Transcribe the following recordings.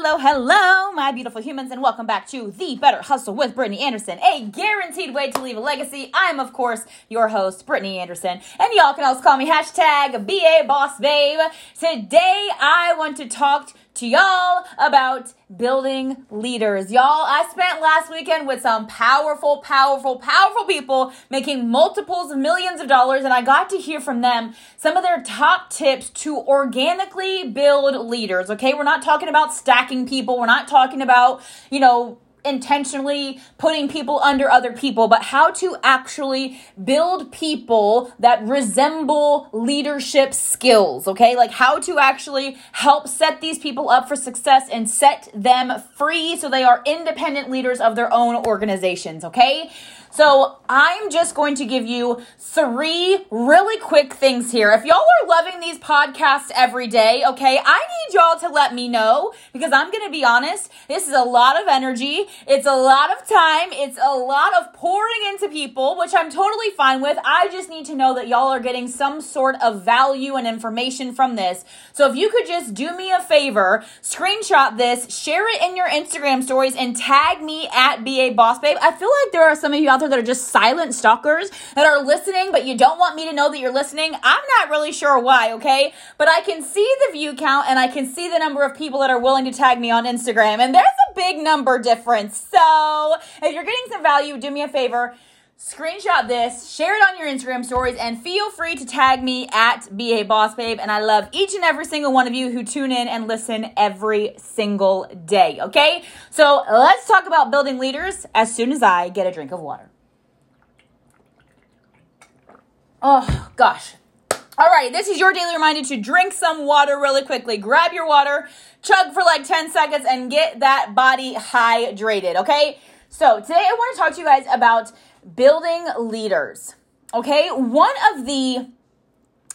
hello, hello, my beautiful humans, and welcome back to The Better Hustle with Brittany Anderson, a guaranteed way to leave a legacy. I'm, of course, your host, Brittany Anderson, and y'all can also call me hashtag BA Boss Babe. Today, I want to talk to y'all about building leaders. Y'all, I spent last weekend with some powerful, powerful, powerful people making multiples of millions of dollars, and I got to hear from them some of their top tips to organically build leaders. Okay, we're not talking about stacking people, we're not talking about, you know, intentionally putting people under other people, but how to actually build people that resemble leadership skills, okay? Like how to actually help set these people up for success and set them free so they are independent leaders of their own organizations, okay? So I'm just going to give you three really quick things here. If y'all are loving these podcasts every day, okay, I need y'all to let me know because I'm going to be honest, this is a lot of energy. It's a lot of time. It's a lot of pouring into people, which I'm totally fine with. I just need to know that y'all are getting some sort of value and information from this. So if you could just do me a favor, screenshot this, share it in your Instagram stories, and tag me at BA Boss Babe. I feel like there are some of you out there that are just silent stalkers that are listening, but you don't want me to know that you're listening. I'm not really sure why, okay? But I can see the view count and I can see the number of people that are willing to tag me on Instagram, and there's a big number difference. So if you're getting some value, do me a favor screenshot this, share it on your Instagram stories, and feel free to tag me at BA Boss Babe. And I love each and every single one of you who tune in and listen every single day. Okay? So let's talk about building leaders as soon as I get a drink of water. Oh, gosh. All right, this is your daily reminder to drink some water really quickly. Grab your water, chug for like 10 seconds, and get that body hydrated, okay? So, today I want to talk to you guys about building leaders, okay? One of the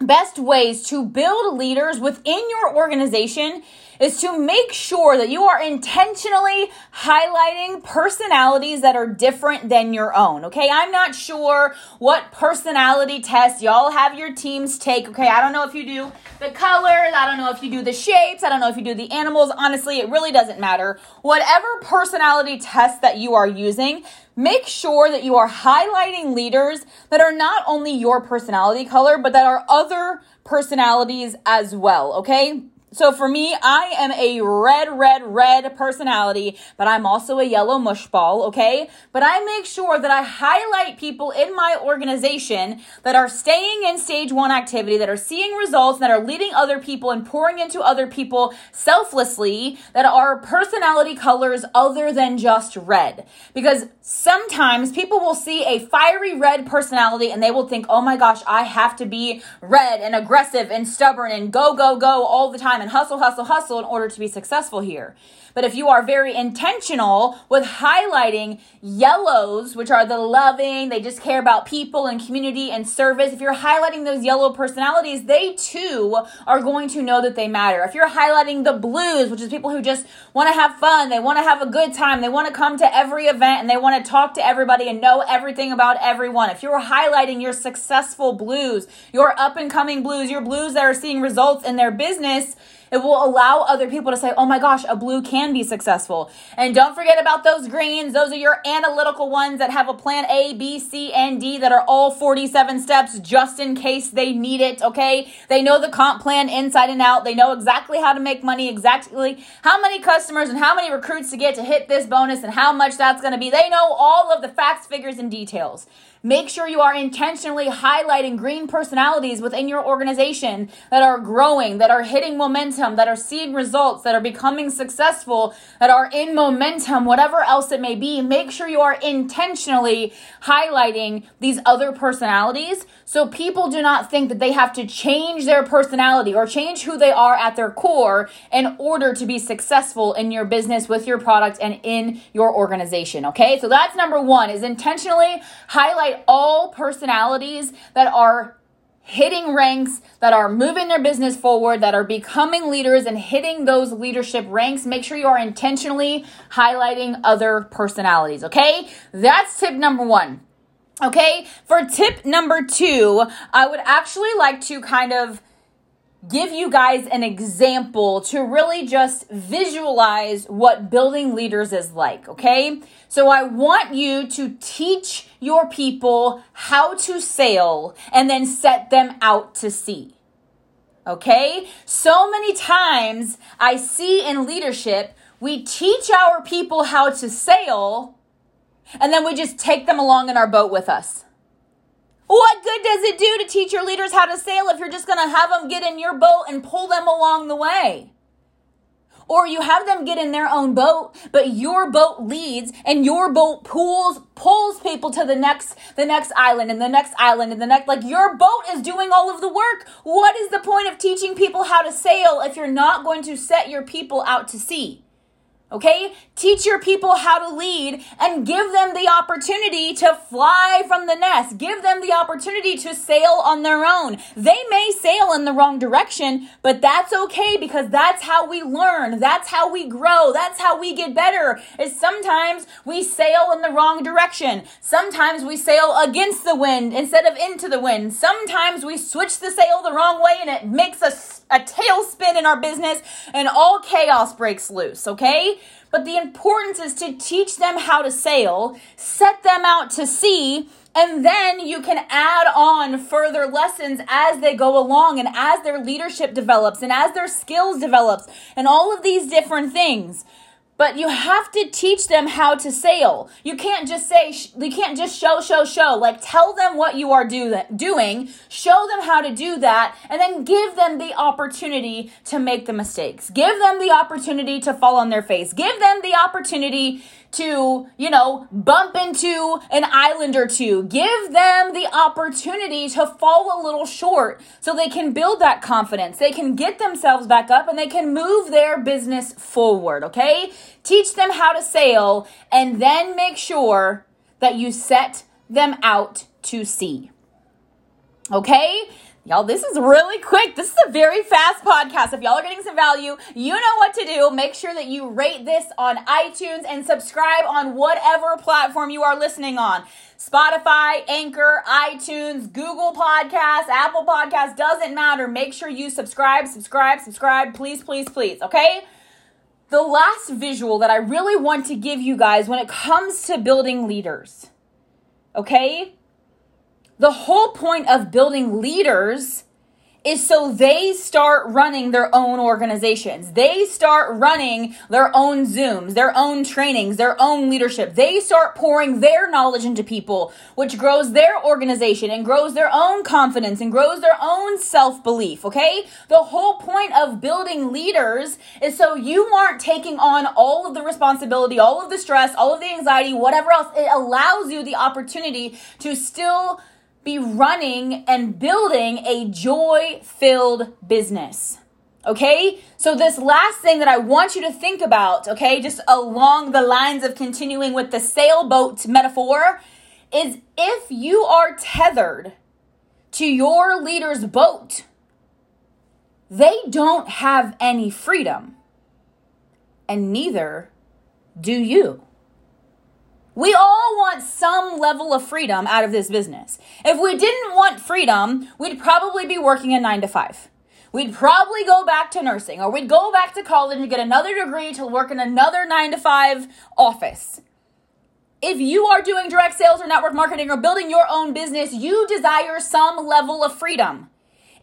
best ways to build leaders within your organization is to make sure that you are intentionally highlighting personalities that are different than your own. Okay, I'm not sure what personality test y'all have your teams take. Okay, I don't know if you do the colors, I don't know if you do the shapes, I don't know if you do the animals. Honestly, it really doesn't matter. Whatever personality test that you are using, make sure that you are highlighting leaders that are not only your personality color, but that are other personalities as well. Okay. So for me, I am a red, red, red personality, but I'm also a yellow mush ball, okay? But I make sure that I highlight people in my organization that are staying in stage one activity, that are seeing results, that are leading other people and pouring into other people selflessly, that are personality colors other than just red. Because sometimes people will see a fiery red personality and they will think, oh my gosh, I have to be red and aggressive and stubborn and go, go, go all the time time and hustle, hustle, hustle in order to be successful here. But if you are very intentional with highlighting yellows, which are the loving, they just care about people and community and service, if you're highlighting those yellow personalities, they too are going to know that they matter. If you're highlighting the blues, which is people who just want to have fun, they want to have a good time, they want to come to every event and they want to talk to everybody and know everything about everyone. If you're highlighting your successful blues, your up and coming blues, your blues that are seeing results in their business, it will allow other people to say, oh my gosh, a blue can be successful. And don't forget about those greens. Those are your analytical ones that have a plan A, B, C, and D that are all 47 steps just in case they need it, okay? They know the comp plan inside and out. They know exactly how to make money, exactly how many customers and how many recruits to get to hit this bonus and how much that's to be. They know all of the facts, figures, and details. Make sure you are intentionally highlighting green personalities within your organization that are growing, that are hitting momentum, that are seeing results, that are becoming successful, that are in momentum, whatever else it may be. Make sure you are intentionally highlighting these other personalities so people do not think that they have to change their personality or change who they are at their core in order to be successful in your business with your product and in your organization. Okay. So that's number one is intentionally highlight all personalities that are hitting ranks, that are moving their business forward, that are becoming leaders and hitting those leadership ranks. Make sure you are intentionally highlighting other personalities, okay? That's tip number one. Okay, for tip number two, I would actually like to kind of give you guys an example to really just visualize what building leaders is like, okay? So I want you to teach your people how to sail and then set them out to sea. Okay? So many times I see in leadership, we teach our people how to sail and then we just take them along in our boat with us. What good does it do to teach your leaders how to sail if you're just going to have them get in your boat and pull them along the way? Or you have them get in their own boat, but your boat leads and your boat pulls pulls people to the next the next island and the next island and the next like your boat is doing all of the work. What is the point of teaching people how to sail if you're not going to set your people out to sea? Okay? Teach your people how to lead and give them the opportunity to fly from the nest. Give them the opportunity to sail on their own. They may sail in the wrong direction, but that's okay because that's how we learn. That's how we grow. That's how we get better. Is sometimes we sail in the wrong direction. Sometimes we sail against the wind instead of into the wind. Sometimes we switch the sail the wrong way and it makes us a tailspin in our business and all chaos breaks loose, okay? But the importance is to teach them how to sail, set them out to sea, and then you can add on further lessons as they go along and as their leadership develops and as their skills develops and all of these different things. But you have to teach them how to sail. You can't just say, you can't just show, show, show. Like tell them what you are do that, doing, show them how to do that, and then give them the opportunity to make the mistakes. Give them the opportunity to fall on their face. Give them the opportunity to, you know, bump into an island or two. Give them the opportunity to fall a little short so they can build that confidence. They can get themselves back up and they can move their business forward, okay? Teach them how to sail and then make sure that you set them out to sea. Okay? Y'all, this is really quick. This is a very fast podcast. If y'all are getting some value, you know what to do. Make sure that you rate this on iTunes and subscribe on whatever platform you are listening on. Spotify, Anchor, iTunes, Google Podcasts, Apple Podcasts, doesn't matter. Make sure you subscribe, subscribe, subscribe. Please, please, please. Okay? The last visual that I really want to give you guys when it comes to building leaders. Okay? The whole point of building leaders is so they start running their own organizations. They start running their own Zooms, their own trainings, their own leadership. They start pouring their knowledge into people, which grows their organization and grows their own confidence and grows their own self belief. Okay? The whole point of building leaders is so you aren't taking on all of the responsibility, all of the stress, all of the anxiety, whatever else. It allows you the opportunity to still be running and building a joy filled business. Okay? So, this last thing that I want you to think about, okay, just along the lines of continuing with the sailboat metaphor, is if you are tethered to your leader's boat, they don't have any freedom, and neither do you. We all want some level of freedom out of this business. If we didn't want freedom, we'd probably be working a nine to five. We'd probably go back to nursing or we'd go back to college and get another degree to work in another nine to five office. If you are doing direct sales or network marketing or building your own business, you desire some level of freedom.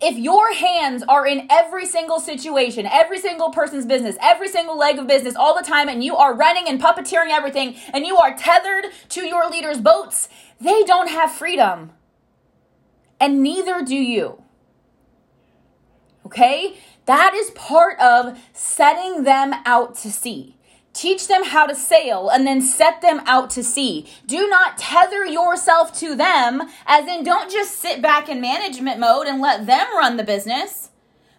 If your hands are in every single situation, every single person's business, every single leg of business all the time, and you are running and puppeteering everything, and you are tethered to your leader's boats, they don't have freedom. And neither do you. Okay? That is part of setting them out to sea. Teach them how to sail and then set them out to sea. Do not tether yourself to them, as in, don't just sit back in management mode and let them run the business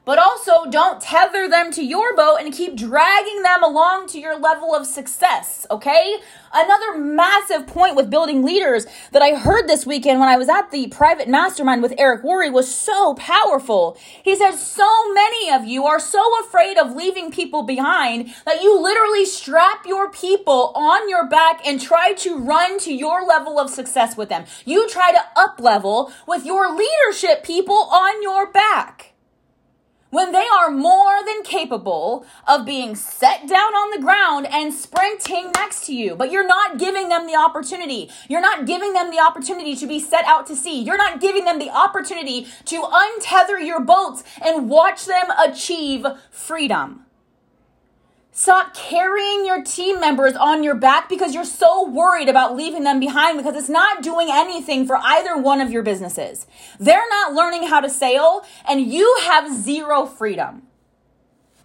but also don't tether them to your boat and keep dragging them along to your level of success, okay? Another massive point with building leaders that I heard this weekend when I was at the private mastermind with Eric Worre was so powerful. He said, So many of you are so afraid of leaving people behind that you literally strap your people on your back and try to run to your level of success with them. You try to up level with your leadership people on your back. When they are more than capable of being set down on the ground and sprinting next to you. But you're not giving them the opportunity. You're not giving them the opportunity to be set out to sea. You're not giving them the opportunity to untether your boats and watch them achieve freedom. Stop carrying your team members on your back because you're so worried about leaving them behind because it's not doing anything for either one of your businesses. They're not learning how to sail and you have zero freedom.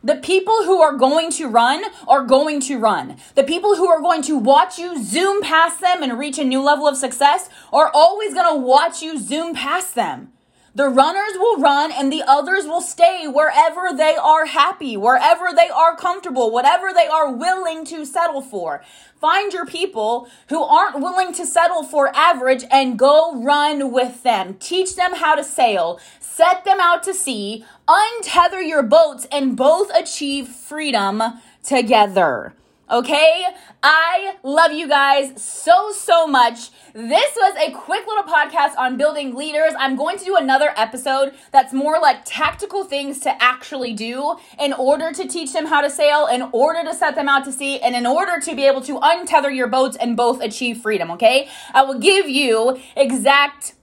The people who are going to run are going to run. The people who are going to watch you zoom past them and reach a new level of success are always going to watch you zoom past them. The runners will run and the others will stay wherever they are happy, wherever they are comfortable, whatever they are willing to settle for. Find your people who aren't willing to settle for average and go run with them. Teach them how to sail. Set them out to sea. Untether your boats and both achieve freedom together. Okay? I love you guys so, so much. This was a quick little podcast on building leaders. I'm going to do another episode that's more like tactical things to actually do in order to teach them how to sail, in order to set them out to sea, and in order to be able to untether your boats and both achieve freedom. Okay? I will give you exact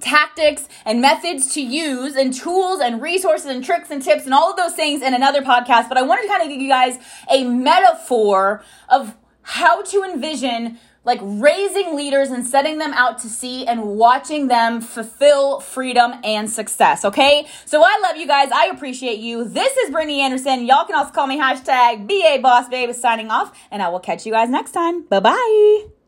tactics and methods to use and tools and resources and tricks and tips and all of those things in another podcast. But I wanted to kind of give you guys a metaphor of how to envision like raising leaders and setting them out to sea and watching them fulfill freedom and success. Okay. So I love you guys. I appreciate you. This is Brittany Anderson. Y'all can also call me hashtag BA Boss Babe signing off and I will catch you guys next time. Bye bye.